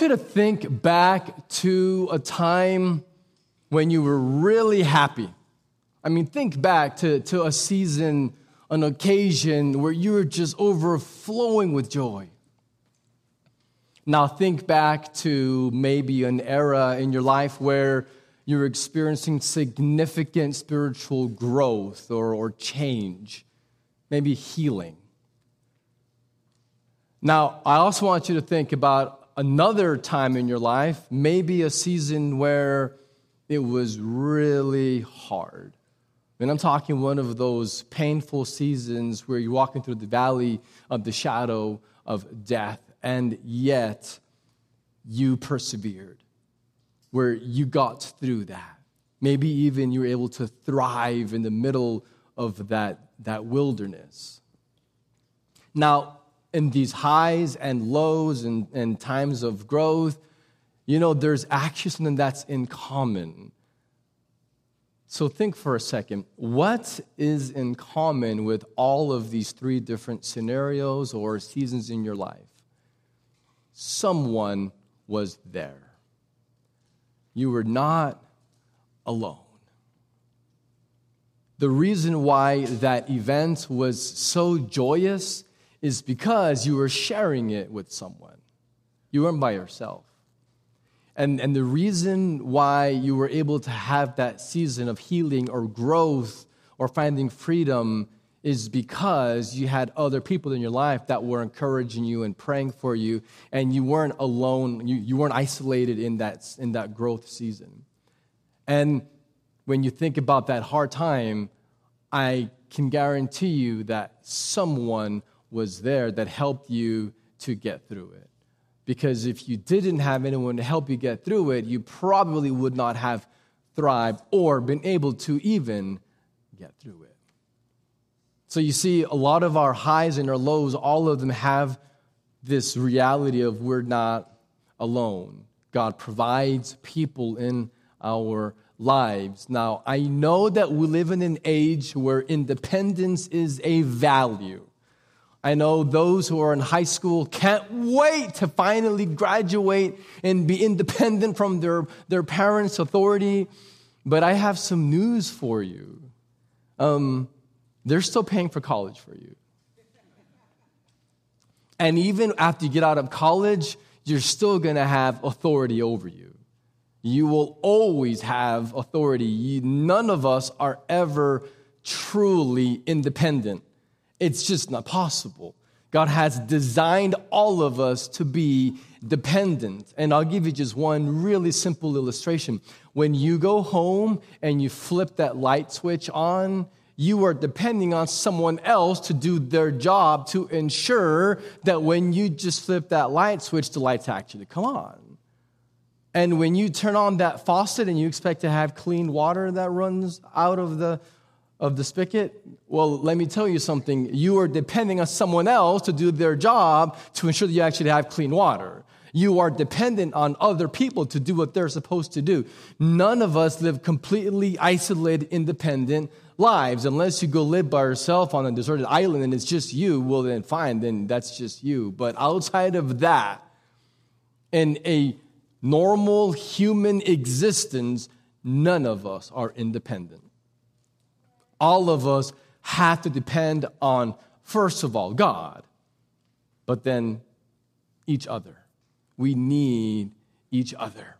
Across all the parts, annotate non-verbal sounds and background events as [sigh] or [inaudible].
you to think back to a time when you were really happy. I mean, think back to, to a season, an occasion where you were just overflowing with joy. Now, think back to maybe an era in your life where you're experiencing significant spiritual growth or, or change, maybe healing. Now, I also want you to think about another time in your life, maybe a season where it was really hard. And I'm talking one of those painful seasons where you're walking through the valley of the shadow of death, and yet you persevered, where you got through that. Maybe even you were able to thrive in the middle of that, that wilderness. Now, in these highs and lows and, and times of growth, you know, there's actually something that's in common. So think for a second what is in common with all of these three different scenarios or seasons in your life? Someone was there. You were not alone. The reason why that event was so joyous is because you were sharing it with someone. You weren't by yourself. And, and the reason why you were able to have that season of healing or growth or finding freedom is because you had other people in your life that were encouraging you and praying for you, and you weren't alone, you, you weren't isolated in that, in that growth season. And when you think about that hard time, I can guarantee you that someone was there that helped you to get through it. Because if you didn't have anyone to help you get through it, you probably would not have thrived or been able to even get through it. So you see, a lot of our highs and our lows, all of them have this reality of we're not alone. God provides people in our lives. Now, I know that we live in an age where independence is a value. I know those who are in high school can't wait to finally graduate and be independent from their, their parents' authority. But I have some news for you. Um, they're still paying for college for you. And even after you get out of college, you're still going to have authority over you. You will always have authority. You, none of us are ever truly independent. It's just not possible. God has designed all of us to be dependent. And I'll give you just one really simple illustration. When you go home and you flip that light switch on, you are depending on someone else to do their job to ensure that when you just flip that light switch, the lights actually come on. And when you turn on that faucet and you expect to have clean water that runs out of the of the spigot? Well, let me tell you something. You are depending on someone else to do their job to ensure that you actually have clean water. You are dependent on other people to do what they're supposed to do. None of us live completely isolated, independent lives. Unless you go live by yourself on a deserted island and it's just you, well, then fine, then that's just you. But outside of that, in a normal human existence, none of us are independent all of us have to depend on, first of all, God, but then each other. We need each other.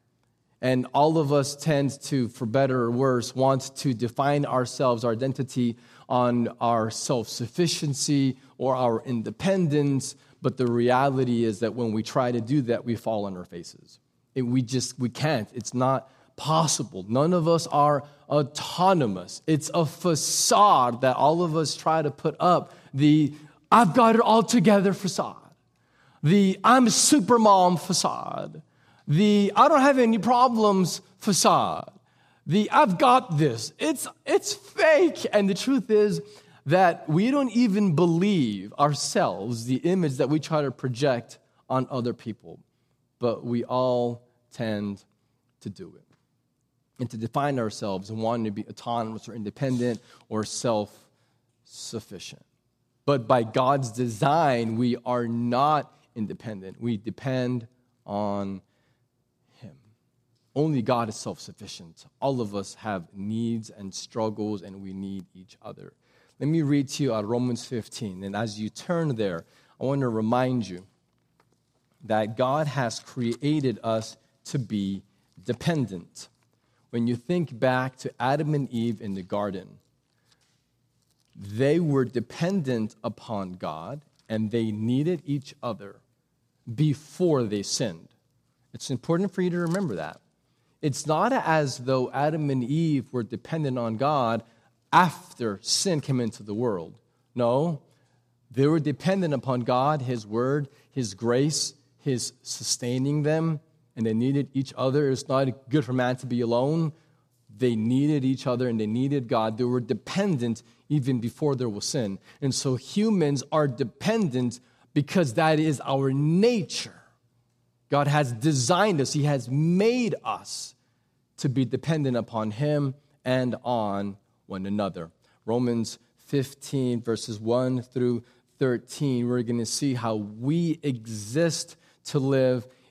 And all of us tend to, for better or worse, want to define ourselves, our identity, on our self sufficiency or our independence. But the reality is that when we try to do that, we fall on our faces. We just, we can't. It's not possible. None of us are autonomous. It's a facade that all of us try to put up the I've got it all together facade, the I'm a super mom facade, the I don't have any problems facade, the I've got this. It's, it's fake. And the truth is that we don't even believe ourselves the image that we try to project on other people, but we all tend to do it and to define ourselves and wanting to be autonomous or independent or self sufficient. But by God's design, we are not independent. We depend on Him. Only God is self sufficient. All of us have needs and struggles, and we need each other. Let me read to you out Romans 15. And as you turn there, I want to remind you that God has created us to be dependent. When you think back to Adam and Eve in the garden, they were dependent upon God and they needed each other before they sinned. It's important for you to remember that. It's not as though Adam and Eve were dependent on God after sin came into the world. No, they were dependent upon God, His Word, His grace, His sustaining them, and they needed each other. It's not good for man to be alone. They needed each other and they needed God. They were dependent even before there was sin. And so humans are dependent because that is our nature. God has designed us, He has made us to be dependent upon Him and on one another. Romans 15, verses 1 through 13, we're going to see how we exist to live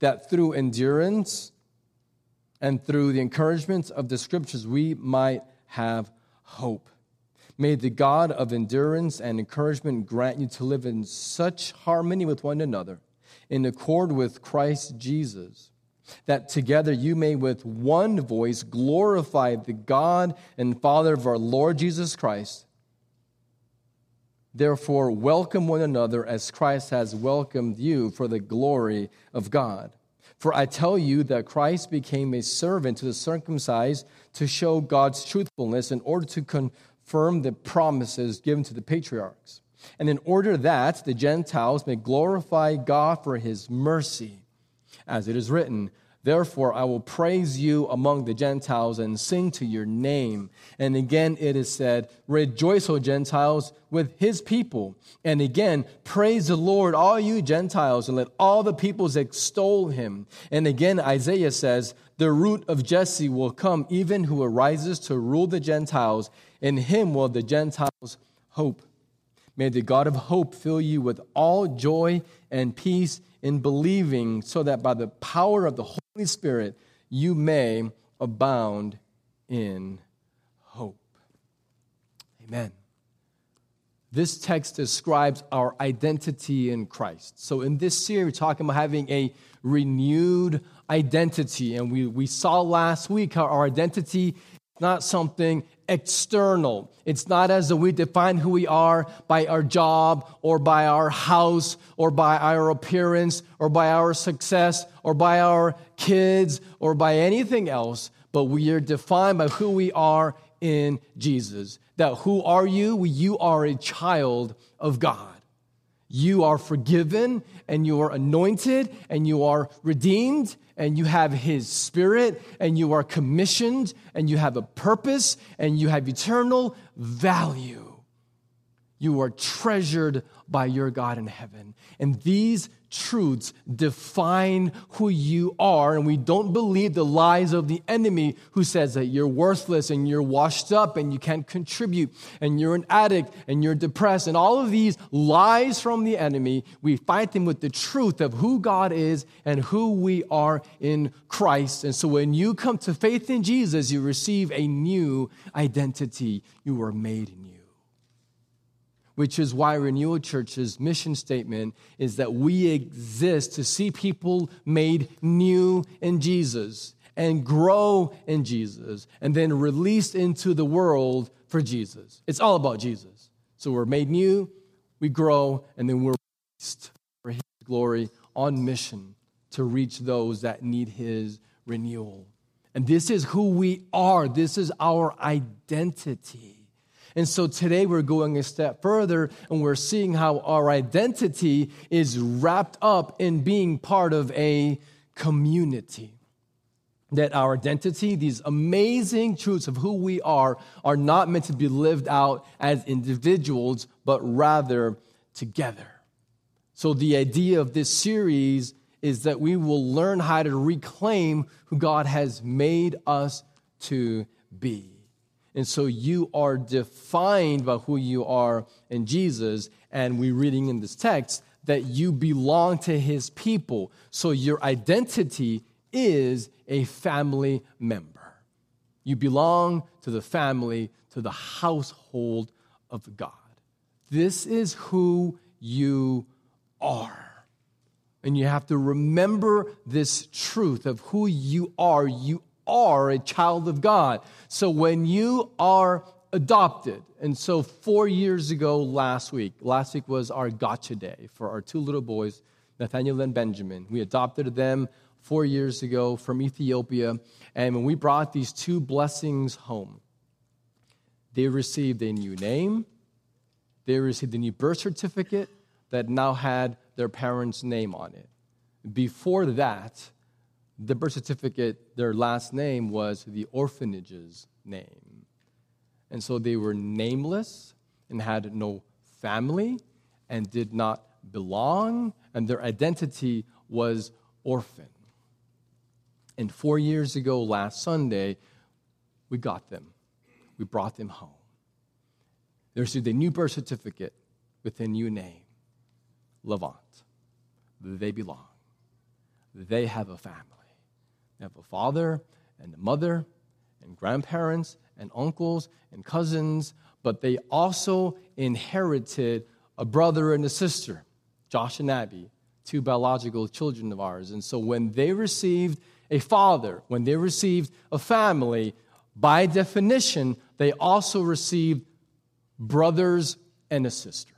that through endurance and through the encouragement of the scriptures we might have hope. May the God of endurance and encouragement grant you to live in such harmony with one another, in accord with Christ Jesus, that together you may with one voice glorify the God and Father of our Lord Jesus Christ. Therefore, welcome one another as Christ has welcomed you for the glory of God. For I tell you that Christ became a servant to the circumcised to show God's truthfulness in order to confirm the promises given to the patriarchs, and in order that the Gentiles may glorify God for his mercy. As it is written, Therefore, I will praise you among the Gentiles and sing to your name. And again, it is said, Rejoice, O Gentiles, with his people. And again, praise the Lord, all you Gentiles, and let all the peoples extol him. And again, Isaiah says, The root of Jesse will come, even who arises to rule the Gentiles. In him will the Gentiles hope. May the God of hope fill you with all joy and peace in believing, so that by the power of the Holy Spirit you may abound in hope. Amen. This text describes our identity in Christ. So, in this series, we're talking about having a renewed identity. And we, we saw last week how our identity is not something external. It's not as though we define who we are by our job or by our house or by our appearance or by our success or by our kids or by anything else, but we are defined by who we are in Jesus. That who are you? You are a child of God. You are forgiven and you are anointed and you are redeemed and you have His Spirit and you are commissioned and you have a purpose and you have eternal value. You are treasured by your God in heaven. And these truths define who you are. And we don't believe the lies of the enemy who says that you're worthless and you're washed up and you can't contribute and you're an addict and you're depressed. And all of these lies from the enemy, we fight them with the truth of who God is and who we are in Christ. And so when you come to faith in Jesus, you receive a new identity. You are made new which is why Renewal Church's mission statement is that we exist to see people made new in Jesus and grow in Jesus and then released into the world for Jesus. It's all about Jesus. So we're made new, we grow, and then we're released for His glory on mission to reach those that need His renewal. And this is who we are, this is our identity. And so today we're going a step further and we're seeing how our identity is wrapped up in being part of a community. That our identity, these amazing truths of who we are, are not meant to be lived out as individuals, but rather together. So, the idea of this series is that we will learn how to reclaim who God has made us to be. And so you are defined by who you are in Jesus. And we're reading in this text that you belong to his people. So your identity is a family member. You belong to the family, to the household of God. This is who you are. And you have to remember this truth of who you are. You are a child of God. So when you are adopted, and so four years ago last week, last week was our gotcha day for our two little boys, Nathaniel and Benjamin. We adopted them four years ago from Ethiopia. And when we brought these two blessings home, they received a new name, they received a new birth certificate that now had their parents' name on it. Before that, the birth certificate, their last name was the orphanage's name. And so they were nameless and had no family and did not belong, and their identity was orphan. And four years ago, last Sunday, we got them. We brought them home. They received a new birth certificate with a new name Levant. They belong. They have a family. They have a father and a mother and grandparents and uncles and cousins, but they also inherited a brother and a sister, Josh and Abby, two biological children of ours. And so when they received a father, when they received a family, by definition, they also received brothers and a sister.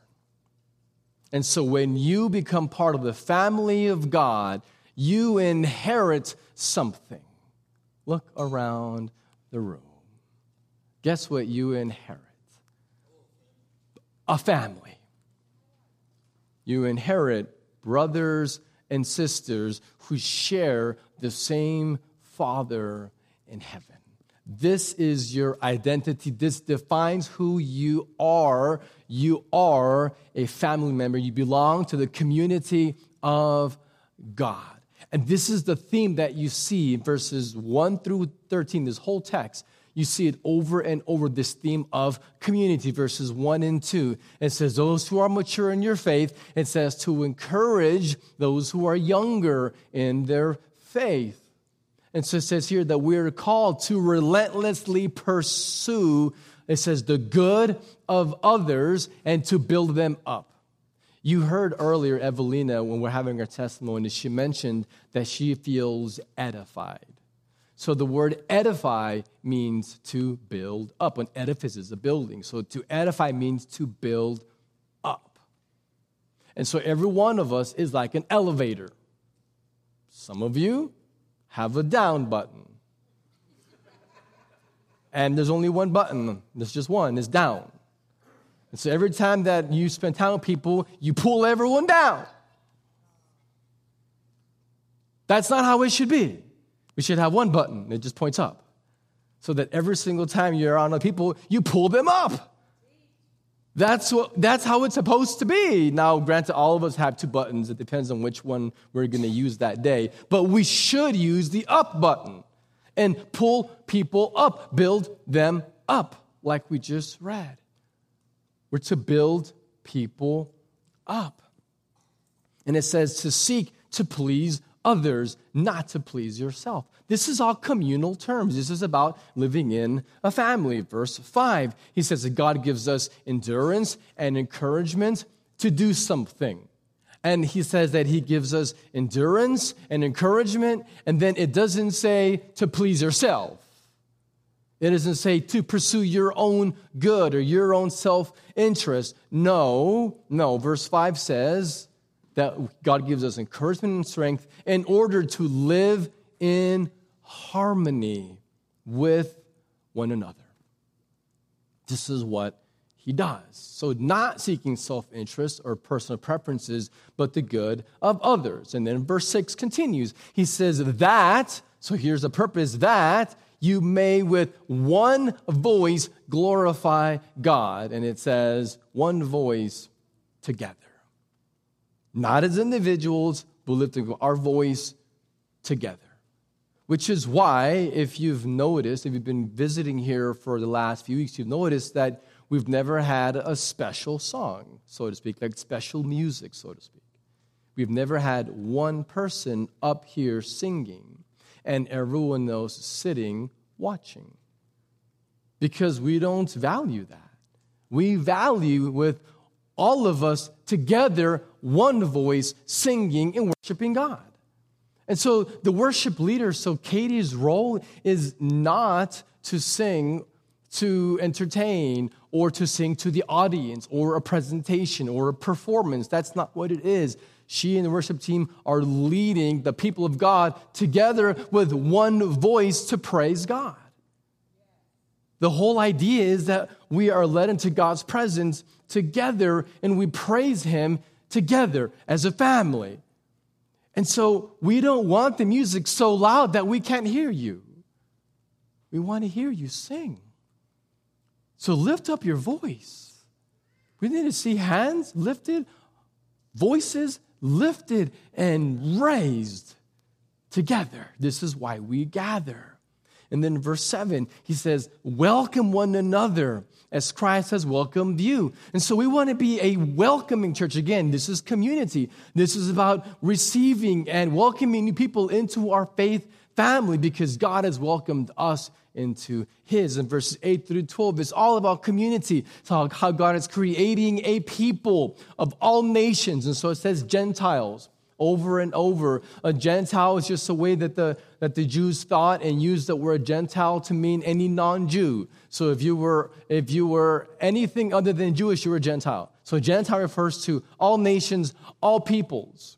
And so when you become part of the family of God, you inherit something. Look around the room. Guess what you inherit? A family. You inherit brothers and sisters who share the same Father in heaven. This is your identity. This defines who you are. You are a family member. You belong to the community of God. And this is the theme that you see in verses 1 through 13, this whole text. You see it over and over this theme of community, verses 1 and 2. It says, Those who are mature in your faith, it says to encourage those who are younger in their faith. And so it says here that we're called to relentlessly pursue, it says, the good of others and to build them up. You heard earlier Evelina, when we're having our testimony, she mentioned that she feels edified. So the word edify means to build up. An edifice is a building. So to edify means to build up. And so every one of us is like an elevator. Some of you have a down button. And there's only one button, there's just one, it's down. And so every time that you spend time with people, you pull everyone down. That's not how it should be. We should have one button, that just points up. So that every single time you're on people, you pull them up. That's, what, that's how it's supposed to be. Now, granted, all of us have two buttons. It depends on which one we're going to use that day. But we should use the up button and pull people up, build them up, like we just read. We're to build people up. And it says to seek to please others, not to please yourself. This is all communal terms. This is about living in a family. Verse 5, he says that God gives us endurance and encouragement to do something. And he says that he gives us endurance and encouragement, and then it doesn't say to please yourself. It doesn't say to pursue your own good or your own self interest. No, no. Verse 5 says that God gives us encouragement and strength in order to live in harmony with one another. This is what he does. So, not seeking self interest or personal preferences, but the good of others. And then verse 6 continues. He says, That, so here's the purpose, that you may with one voice glorify God. And it says, one voice together. Not as individuals, but lifting our voice together. Which is why, if you've noticed, if you've been visiting here for the last few weeks, you've noticed that we've never had a special song, so to speak, like special music, so to speak. We've never had one person up here singing and everyone else sitting watching. Because we don't value that. We value with all of us together, one voice, singing and worshiping God. And so the worship leader, so Katie's role is not to sing, to entertain, or to sing to the audience, or a presentation, or a performance. That's not what it is. She and the worship team are leading the people of God together with one voice to praise God. The whole idea is that we are led into God's presence together and we praise Him together as a family. And so we don't want the music so loud that we can't hear you. We want to hear you sing. So lift up your voice. We need to see hands lifted, voices lifted and raised together. This is why we gather. And then verse 7, he says, Welcome one another as Christ has welcomed you. And so we want to be a welcoming church. Again, this is community. This is about receiving and welcoming new people into our faith family because God has welcomed us into his. In verses 8 through 12, it's all about community. It's how God is creating a people of all nations. And so it says Gentiles over and over. A Gentile is just a way that the, that the Jews thought and used the word Gentile to mean any non-Jew. So if you were if you were anything other than Jewish, you were Gentile. So Gentile refers to all nations, all peoples,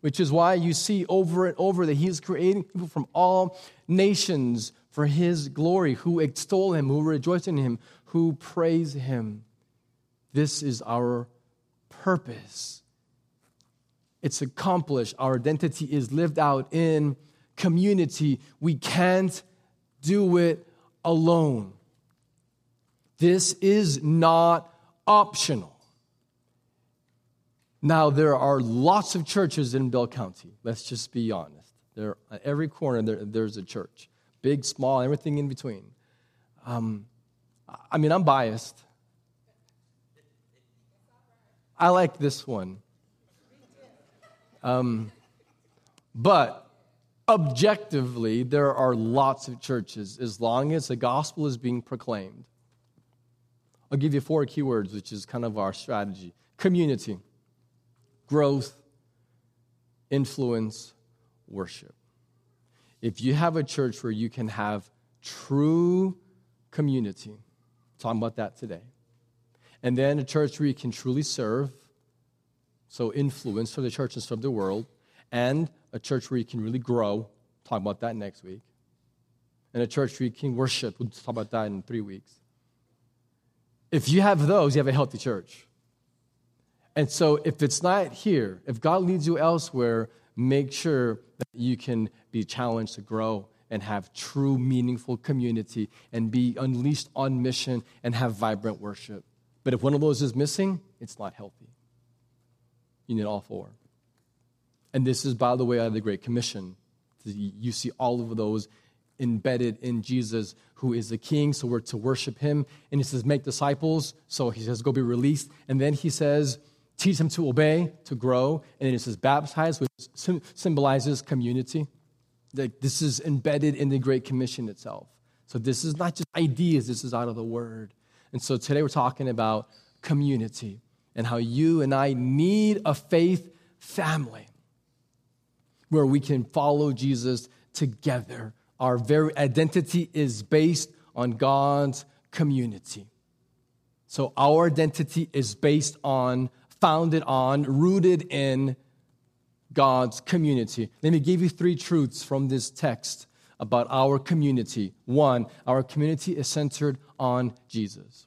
which is why you see over and over that he is creating people from all nations for his glory, who extol him, who rejoice in him, who praise him. This is our purpose it's accomplished. Our identity is lived out in community. We can't do it alone. This is not optional. Now, there are lots of churches in Bell County. Let's just be honest. There, at every corner, there, there's a church big, small, everything in between. Um, I mean, I'm biased. I like this one. Um, but objectively, there are lots of churches as long as the gospel is being proclaimed. I'll give you four keywords, which is kind of our strategy community, growth, influence, worship. If you have a church where you can have true community, talking about that today, and then a church where you can truly serve, so influence for the church and serve the world, and a church where you can really grow. Talk about that next week. And a church where you can worship. We'll talk about that in three weeks. If you have those, you have a healthy church. And so if it's not here, if God leads you elsewhere, make sure that you can be challenged to grow and have true, meaningful community and be unleashed on mission and have vibrant worship. But if one of those is missing, it's not healthy. You need all four. And this is, by the way, out of the Great Commission. You see all of those embedded in Jesus, who is the King. So we're to worship him. And he says, make disciples. So he says, go be released. And then he says, teach them to obey, to grow. And then he says, baptize, which symbolizes community. Like this is embedded in the Great Commission itself. So this is not just ideas, this is out of the Word. And so today we're talking about community and how you and I need a faith family where we can follow Jesus together. Our very identity is based on God's community. So our identity is based on, founded on, rooted in God's community. Let me give you three truths from this text about our community. One, our community is centered on Jesus.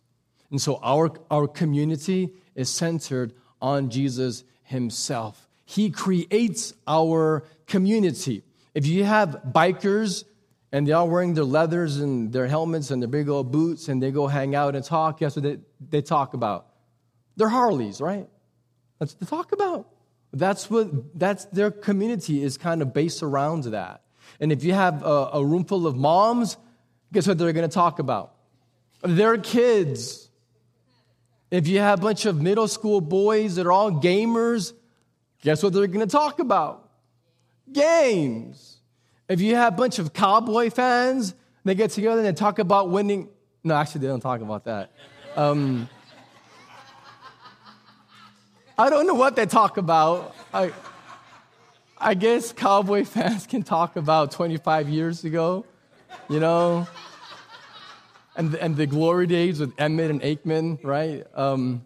And so our, our community is centered on Jesus himself. He creates our community. If you have bikers and they're all wearing their leathers and their helmets and their big old boots and they go hang out and talk, guess what they, they talk about? Their Harleys, right? That's they talk about. That's what that's their community is kind of based around that. And if you have a, a room full of moms, guess what they're going to talk about? Their kids. If you have a bunch of middle school boys that are all gamers, guess what they're going to talk about? Games. If you have a bunch of cowboy fans, they get together and they talk about winning. No, actually, they don't talk about that. Um, I don't know what they talk about. I, I guess cowboy [laughs] fans can talk about 25 years ago, you know, and, and the glory days with Emmitt and Aikman, right? Um,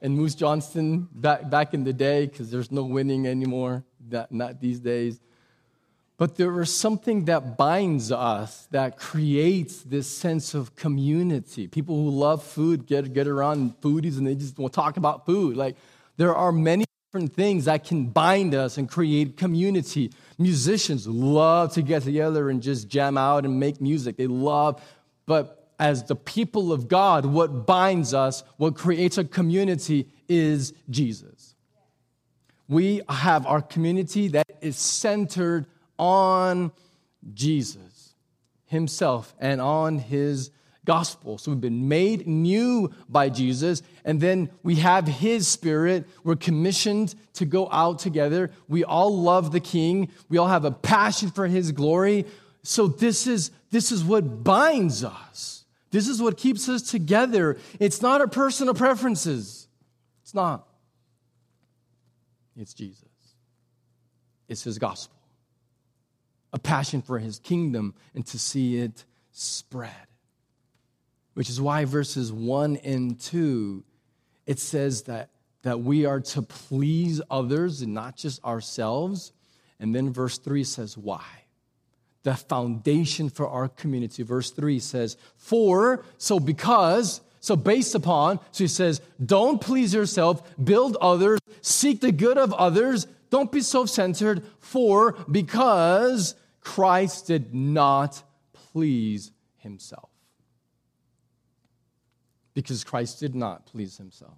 and Moose Johnston back, back in the day, because there's no winning anymore, that, not these days. But there is something that binds us, that creates this sense of community. People who love food get, get around foodies and they just will talk about food. Like, there are many different things that can bind us and create community. Musicians love to get together and just jam out and make music. They love, but as the people of God, what binds us, what creates a community is Jesus. We have our community that is centered on Jesus Himself and on His gospel. So we've been made new by Jesus, and then we have His Spirit. We're commissioned to go out together. We all love the King, we all have a passion for His glory. So this is, this is what binds us. This is what keeps us together. It's not our personal preferences. It's not. It's Jesus. It's his gospel a passion for his kingdom and to see it spread. Which is why verses 1 and 2, it says that, that we are to please others and not just ourselves. And then verse 3 says, why? The foundation for our community. Verse 3 says, for, so because, so based upon, so he says, don't please yourself, build others, seek the good of others, don't be self centered, for because Christ did not please himself. Because Christ did not please himself.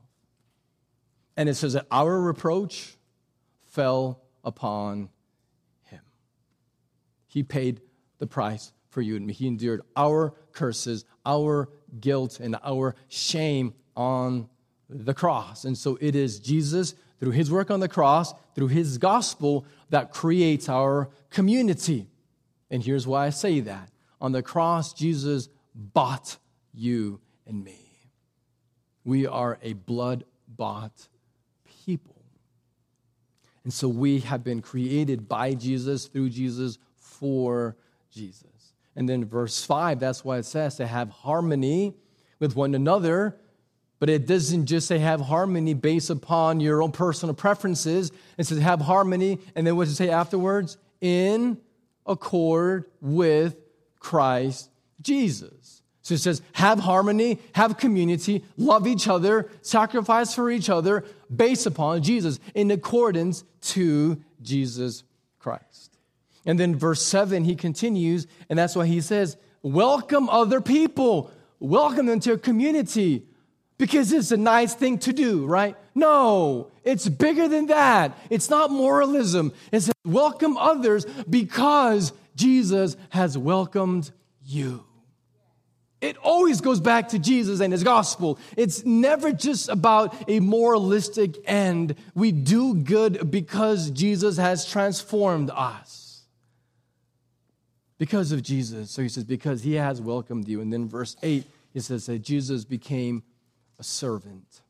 And it says that our reproach fell upon him. He paid the price for you and me. He endured our curses, our guilt, and our shame on the cross. And so it is Jesus, through his work on the cross, through his gospel, that creates our community. And here's why I say that. On the cross, Jesus bought you and me. We are a blood bought people. And so we have been created by Jesus, through Jesus, for Jesus. And then verse 5, that's why it says to have harmony with one another. But it doesn't just say have harmony based upon your own personal preferences. It says have harmony, and then what does it say afterwards? In accord with Christ Jesus. So it says, have harmony, have community, love each other, sacrifice for each other based upon Jesus, in accordance to Jesus Christ. And then verse 7, he continues, and that's why he says, welcome other people, welcome them to a community because it's a nice thing to do, right? No, it's bigger than that. It's not moralism. It's welcome others because Jesus has welcomed you. It always goes back to Jesus and his gospel. It's never just about a moralistic end. We do good because Jesus has transformed us. Because of Jesus. So he says, because he has welcomed you. And then verse 8, he says that Jesus became a servant.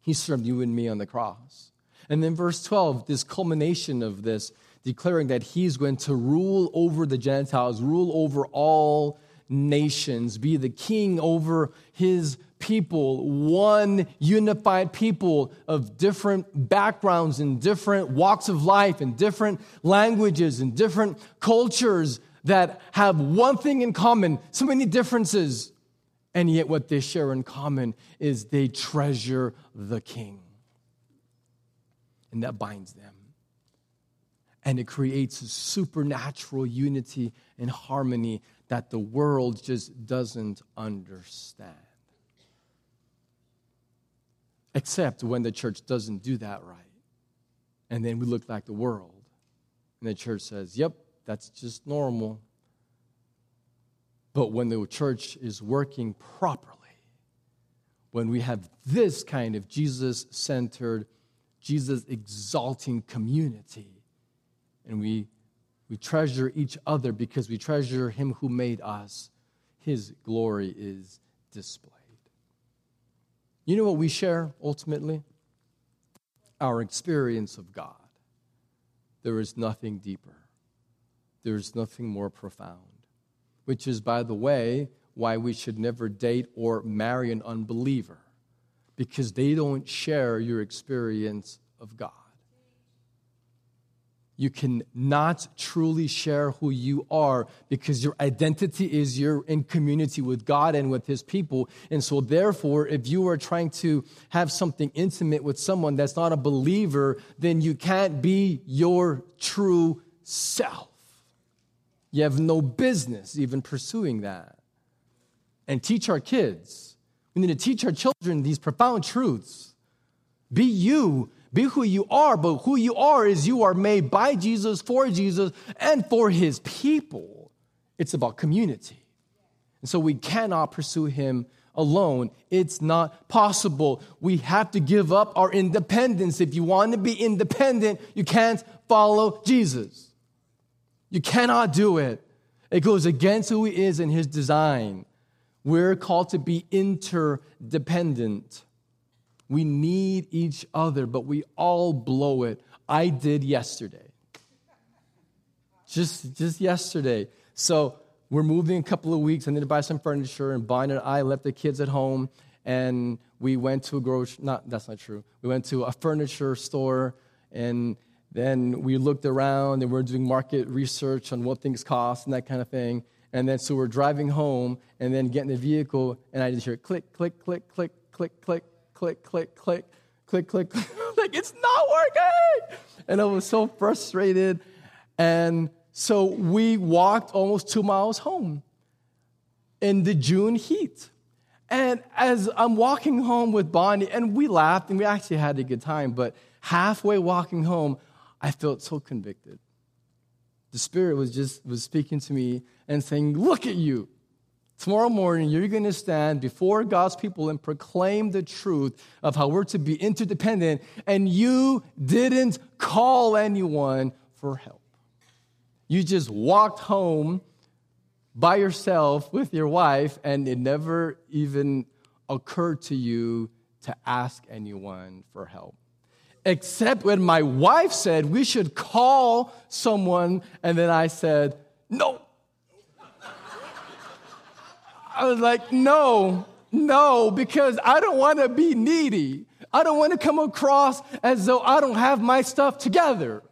He served you and me on the cross. And then verse 12, this culmination of this, declaring that he's going to rule over the Gentiles, rule over all nations, be the king over his people, one unified people of different backgrounds and different walks of life and different languages and different cultures that have one thing in common, so many differences, And yet, what they share in common is they treasure the king. And that binds them. And it creates a supernatural unity and harmony that the world just doesn't understand. Except when the church doesn't do that right. And then we look like the world. And the church says, yep, that's just normal. But when the church is working properly, when we have this kind of Jesus centered, Jesus exalting community, and we, we treasure each other because we treasure Him who made us, His glory is displayed. You know what we share ultimately? Our experience of God. There is nothing deeper, there is nothing more profound which is, by the way, why we should never date or marry an unbeliever, because they don't share your experience of God. You cannot truly share who you are because your identity is you're in community with God and with His people. And so, therefore, if you are trying to have something intimate with someone that's not a believer, then you can't be your true self. You have no business even pursuing that. And teach our kids. We need to teach our children these profound truths. Be you, be who you are, but who you are is you are made by Jesus, for Jesus, and for his people. It's about community. And so we cannot pursue him alone. It's not possible. We have to give up our independence. If you want to be independent, you can't follow Jesus. You cannot do it. It goes against who he is and his design. We're called to be interdependent. We need each other, but we all blow it. I did yesterday. Just, just yesterday. So we're moving a couple of weeks. I need to buy some furniture, and Bonnie and I left the kids at home, and we went to a grocery. Not that's not true. We went to a furniture store, and then we looked around and we're doing market research on what things cost and that kind of thing. And then so we're driving home and then getting the vehicle, and I just hear click, click, click, click, click, click, click, click, click, click, click, click. like it's not working. And I was so frustrated. And so we walked almost two miles home in the June heat. And as I'm walking home with Bonnie, and we laughed and we actually had a good time, but halfway walking home, I felt so convicted. The Spirit was just was speaking to me and saying, Look at you. Tomorrow morning, you're going to stand before God's people and proclaim the truth of how we're to be interdependent, and you didn't call anyone for help. You just walked home by yourself with your wife, and it never even occurred to you to ask anyone for help except when my wife said we should call someone, and then I said, no. I was like, no, no, because I don't want to be needy. I don't want to come across as though I don't have my stuff together.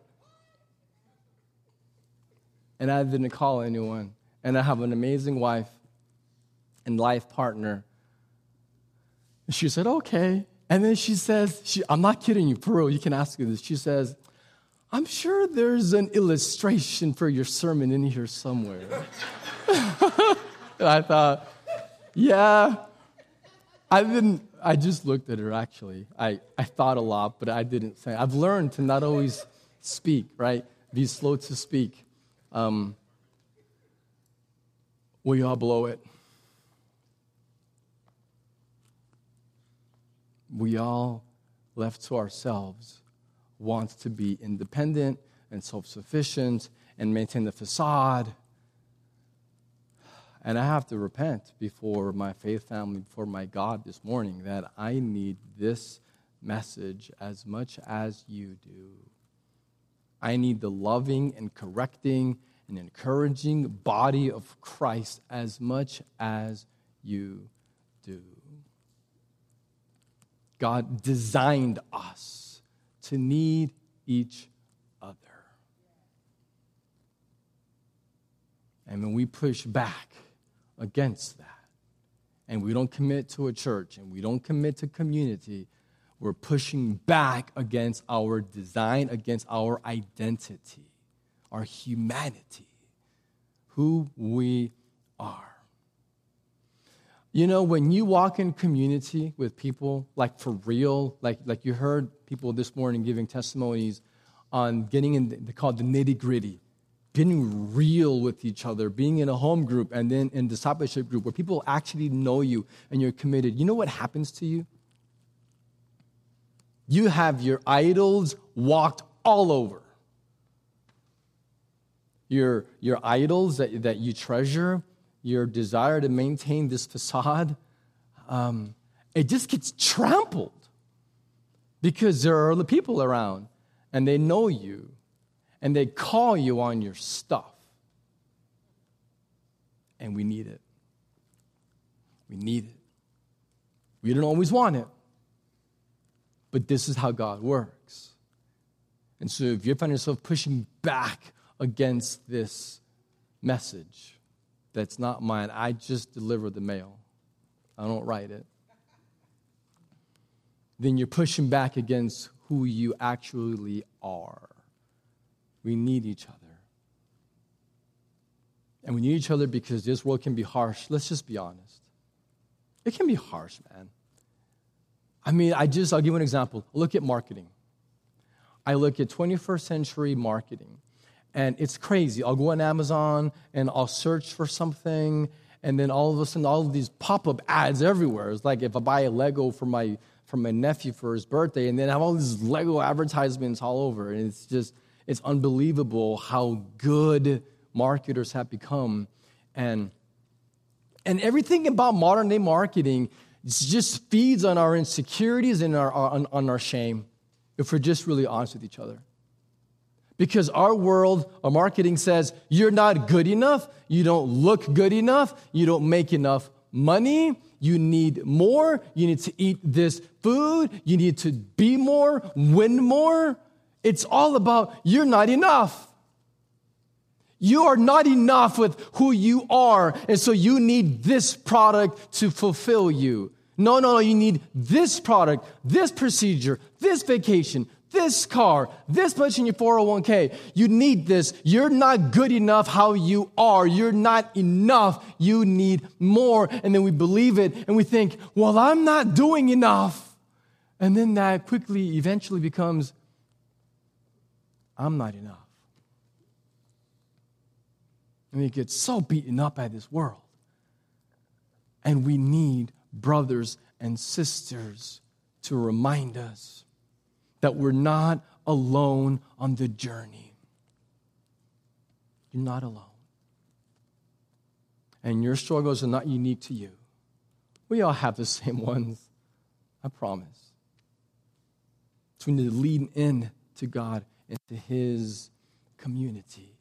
And I didn't call anyone. And I have an amazing wife and life partner. And she said, okay. And then she says, she, I'm not kidding you, for real, you can ask her this. She says, I'm sure there's an illustration for your sermon in here somewhere. [laughs] and I thought, yeah. I didn't, I just looked at her actually. I, I thought a lot, but I didn't say. I've learned to not always speak, right? Be slow to speak. Um, we all blow it. We all, left to ourselves, want to be independent and self sufficient and maintain the facade. And I have to repent before my faith family, before my God this morning, that I need this message as much as you do. I need the loving and correcting and encouraging body of Christ as much as you do. God designed us to need each other. And when we push back against that and we don't commit to a church and we don't commit to community, we're pushing back against our design, against our identity, our humanity, who we are. You know, when you walk in community with people, like for real, like, like you heard people this morning giving testimonies on getting in, they call it the nitty gritty, getting real with each other, being in a home group and then in discipleship group where people actually know you and you're committed. You know what happens to you? You have your idols walked all over. Your, your idols that, that you treasure, your desire to maintain this facade, um, it just gets trampled because there are other people around and they know you and they call you on your stuff. And we need it. We need it. We don't always want it, but this is how God works. And so if you find yourself pushing back against this message, that's not mine. I just deliver the mail, I don't write it. Then you're pushing back against who you actually are. We need each other. And we need each other because this world can be harsh. Let's just be honest. It can be harsh, man. I mean, I just, I'll give you an example. Look at marketing. I look at 21st century marketing. And it's crazy. I'll go on Amazon and I'll search for something, and then all of a sudden, all of these pop up ads everywhere. It's like if I buy a Lego for my, for my nephew for his birthday, and then I have all these Lego advertisements all over. And it's just, it's unbelievable how good marketers have become. And, and everything about modern day marketing just feeds on our insecurities and our, on, on our shame if we're just really honest with each other. Because our world, our marketing says, you're not good enough, you don't look good enough, you don't make enough money, you need more, you need to eat this food, you need to be more, win more. It's all about you're not enough. You are not enough with who you are, and so you need this product to fulfill you. No, no, no, you need this product, this procedure, this vacation, this car, this much in your 401k. You need this. You're not good enough how you are. You're not enough. You need more. And then we believe it and we think, well, I'm not doing enough. And then that quickly eventually becomes, I'm not enough. And we get so beaten up by this world. And we need brothers and sisters to remind us that we're not alone on the journey. You're not alone. And your struggles are not unique to you. We all have the [laughs] same ones, I promise. So we need to lean in to God, and to His community,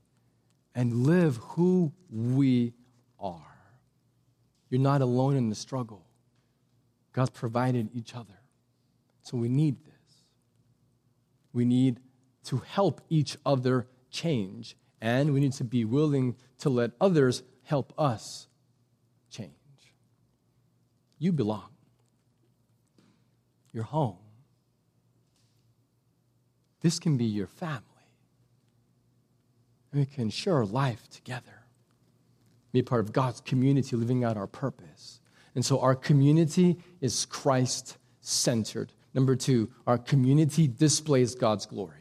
and live who we are. You're not alone in the struggle. God's provided each other. So we need this. We need to help each other change, and we need to be willing to let others help us change. You belong. You're home. This can be your family. And we can share life together, be part of God's community, living out our purpose. And so our community is Christ centered. Number two, our community displays God's glory.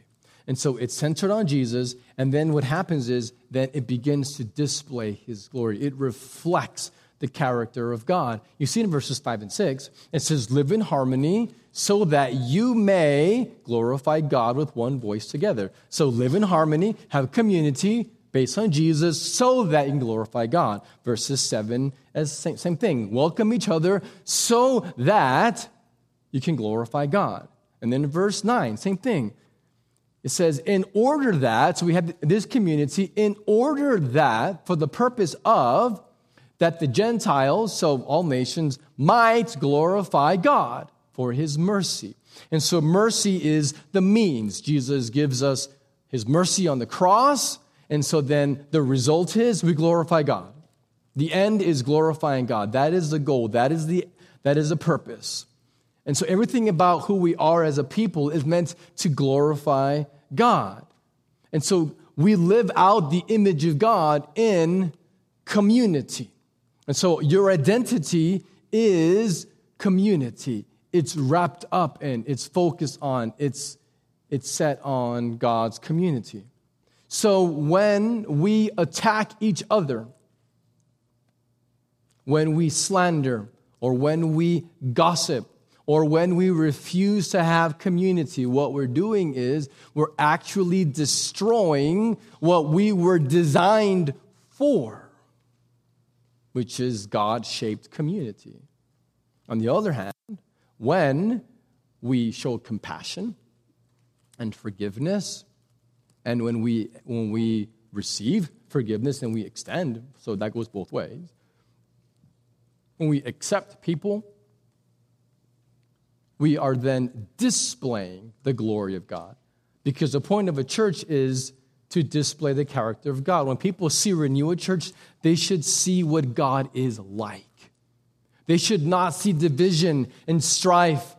And so it's centered on Jesus, and then what happens is that it begins to display his glory. It reflects the character of God. You see in verses 5 and 6, it says, Live in harmony so that you may glorify God with one voice together. So live in harmony, have community based on Jesus so that you can glorify God. Verses 7 as same, same thing. Welcome each other so that you can glorify God. And then verse 9, same thing. It says, in order that, so we have this community, in order that, for the purpose of, that the Gentiles, so all nations, might glorify God for his mercy. And so mercy is the means. Jesus gives us his mercy on the cross. And so then the result is we glorify God. The end is glorifying God. That is the goal. That is the that is the purpose. And so everything about who we are as a people is meant to glorify God. And so we live out the image of God in community. And so your identity is community. It's wrapped up in, it's focused on, it's, it's set on God's community. So when we attack each other, when we slander, or when we gossip, or when we refuse to have community, what we're doing is we're actually destroying what we were designed for, which is God shaped community. On the other hand, when we show compassion and forgiveness, and when we, when we receive forgiveness and we extend, so that goes both ways, when we accept people, we are then displaying the glory of God. Because the point of a church is to display the character of God. When people see Renewal Church, they should see what God is like. They should not see division and strife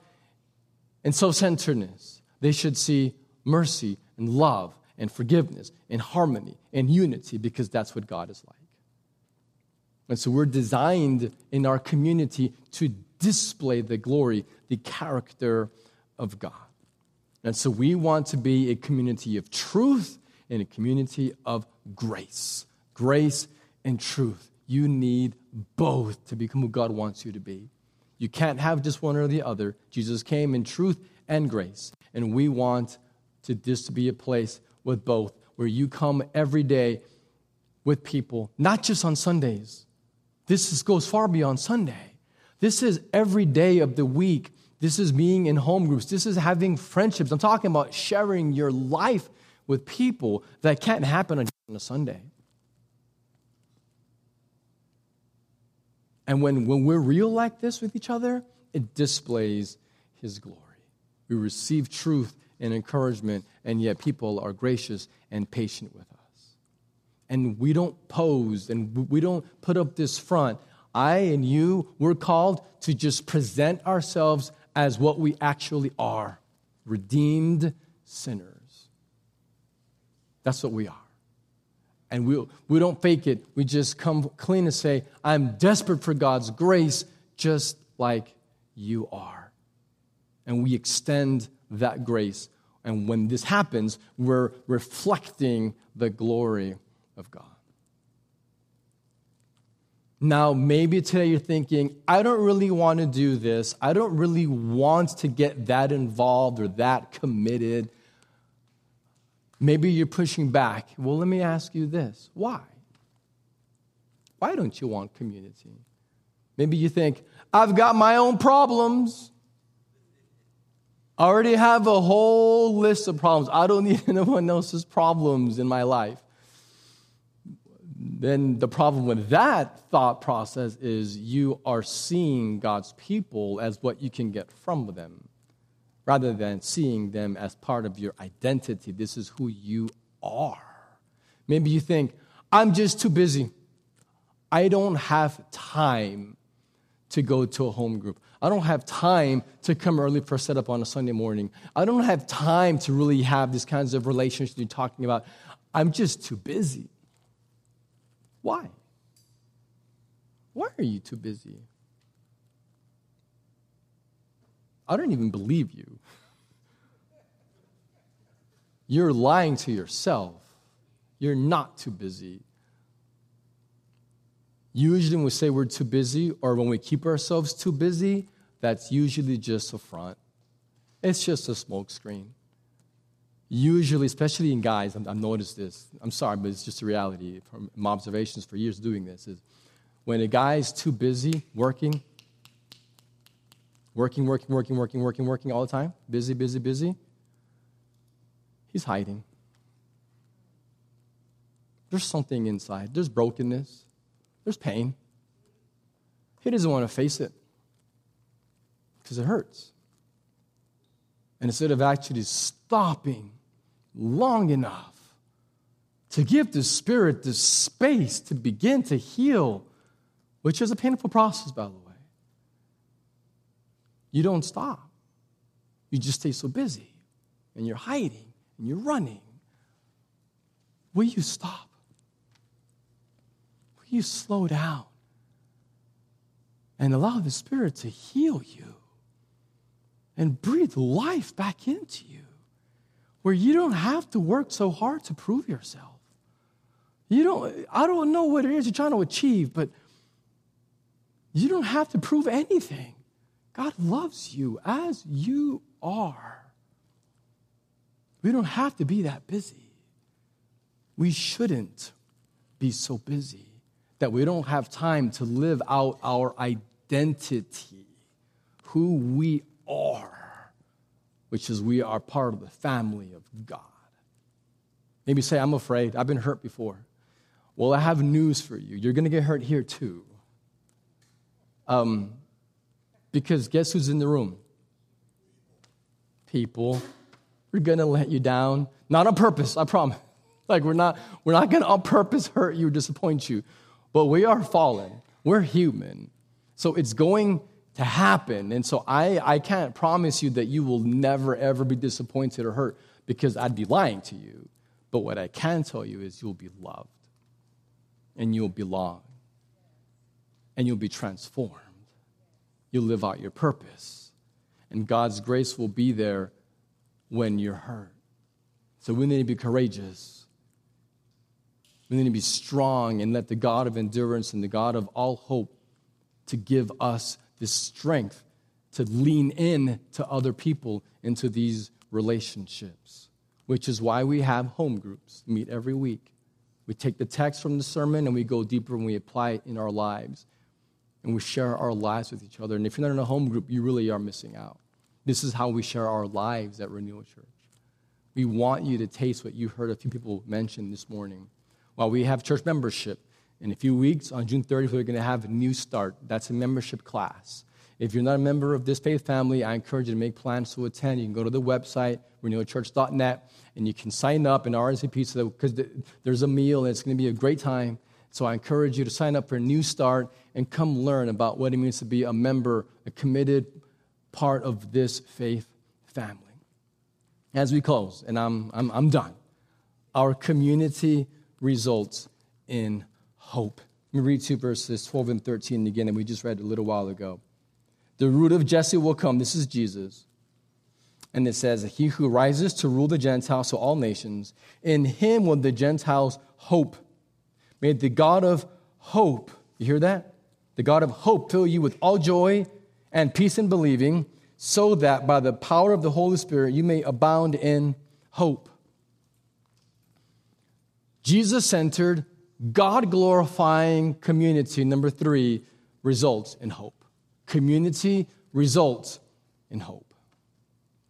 and self centeredness. They should see mercy and love and forgiveness and harmony and unity because that's what God is like. And so we're designed in our community to display the glory, the character of God. And so we want to be a community of truth and a community of grace. Grace and truth. You need both to become who God wants you to be. You can't have just one or the other. Jesus came in truth and grace. And we want to this to be a place with both, where you come every day with people, not just on Sundays. This goes far beyond Sunday. This is every day of the week. This is being in home groups. This is having friendships. I'm talking about sharing your life with people that can't happen on a Sunday. And when, when we're real like this with each other, it displays His glory. We receive truth and encouragement, and yet people are gracious and patient with us. And we don't pose and we don't put up this front. I and you, we're called to just present ourselves as what we actually are redeemed sinners. That's what we are. And we, we don't fake it. We just come clean and say, I'm desperate for God's grace, just like you are. And we extend that grace. And when this happens, we're reflecting the glory of God. Now, maybe today you're thinking, I don't really want to do this. I don't really want to get that involved or that committed. Maybe you're pushing back. Well, let me ask you this why? Why don't you want community? Maybe you think, I've got my own problems. I already have a whole list of problems. I don't need [laughs] anyone else's problems in my life. Then the problem with that thought process is you are seeing God's people as what you can get from them rather than seeing them as part of your identity. This is who you are. Maybe you think, I'm just too busy. I don't have time to go to a home group. I don't have time to come early for setup on a Sunday morning. I don't have time to really have these kinds of relationships you're talking about. I'm just too busy. Why? Why are you too busy? I don't even believe you. You're lying to yourself. You're not too busy. Usually, when we say we're too busy or when we keep ourselves too busy, that's usually just a front. It's just a smokescreen. Usually, especially in guys, I've noticed this. I'm sorry, but it's just a reality from my observations for years doing this. Is when a guy is too busy working, working, working, working, working, working, working all the time, busy, busy, busy, he's hiding. There's something inside. There's brokenness. There's pain. He doesn't want to face it because it hurts. And instead of actually stopping long enough to give the Spirit the space to begin to heal which is a painful process, by the way. You don't stop. You just stay so busy and you're hiding and you're running. Will you stop? Will you slow down and allow the Spirit to heal you and breathe life back into you where you don't have to work so hard to prove yourself? You don't, I don't know what it is you're trying to achieve, but you don't have to prove anything. God loves you as you are. We don't have to be that busy. We shouldn't be so busy that we don't have time to live out our identity, who we are, which is we are part of the family of God. Maybe say, I'm afraid. I've been hurt before. Well, I have news for you. You're going to get hurt here too. Um, because guess who's in the room? People. We're going to let you down. Not on purpose, I promise. [laughs] Like we're not we're not going to on purpose hurt you or disappoint you. But we are fallen. We're human. So it's going to happen. And so I, I can't promise you that you will never ever be disappointed or hurt because I'd be lying to you. But what I can tell you is you'll be loved and you'll belong and you'll be transformed. You'll live out your purpose. And God's grace will be there when you're hurt. So we need to be courageous. We need to be strong and let the God of endurance and the God of all hope to give us the strength to lean in to other people into these relationships, which is why we have home groups meet every week. We take the text from the sermon and we go deeper and we apply it in our lives and we share our lives with each other. And if you're not in a home group, you really are missing out. This is how we share our lives at Renewal Church. We want you to taste what you heard a few people mention this morning. While we have church membership, in a few weeks, on June 30th, we're going to have a new start. That's a membership class. If you're not a member of this faith family, I encourage you to make plans to attend. You can go to the website, renewalchurch.net, and you can sign up and RSVP so because there's a meal and it's going to be a great time. So I encourage you to sign up for a new start and come learn about what it means to be a member, a committed part of this faith family. As we close, and I'm, I'm, I'm done, our community results in hope. Let me read two verses, 12 and 13 again, and we just read a little while ago. The root of Jesse will come. This is Jesus. And it says, He who rises to rule the Gentiles, so all nations, in him will the Gentiles hope. May the God of hope, you hear that? The God of hope fill you with all joy and peace in believing, so that by the power of the Holy Spirit you may abound in hope. Jesus centered, God glorifying community, number three, results in hope. Community results in hope.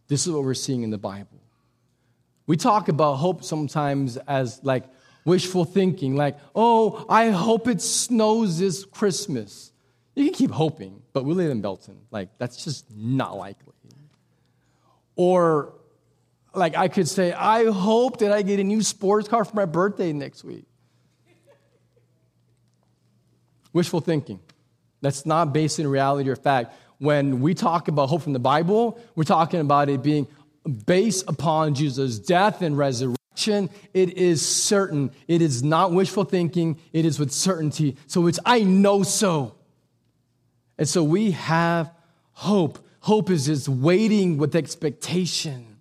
This is what we're seeing in the Bible. We talk about hope sometimes as like wishful thinking, like, oh, I hope it snows this Christmas. You can keep hoping, but we live in Belton. Like, that's just not likely. Or, like, I could say, I hope that I get a new sports car for my birthday next week. Wishful thinking. That's not based in reality or fact. When we talk about hope from the Bible, we're talking about it being based upon Jesus' death and resurrection it is certain. It is not wishful thinking, it is with certainty. So it's, I know so. And so we have hope. Hope is just waiting with expectation.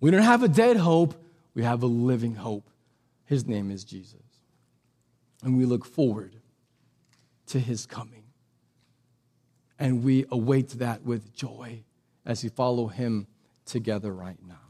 We don't have a dead hope, we have a living hope. His name is Jesus. And we look forward to his coming. And we await that with joy as we follow him together right now.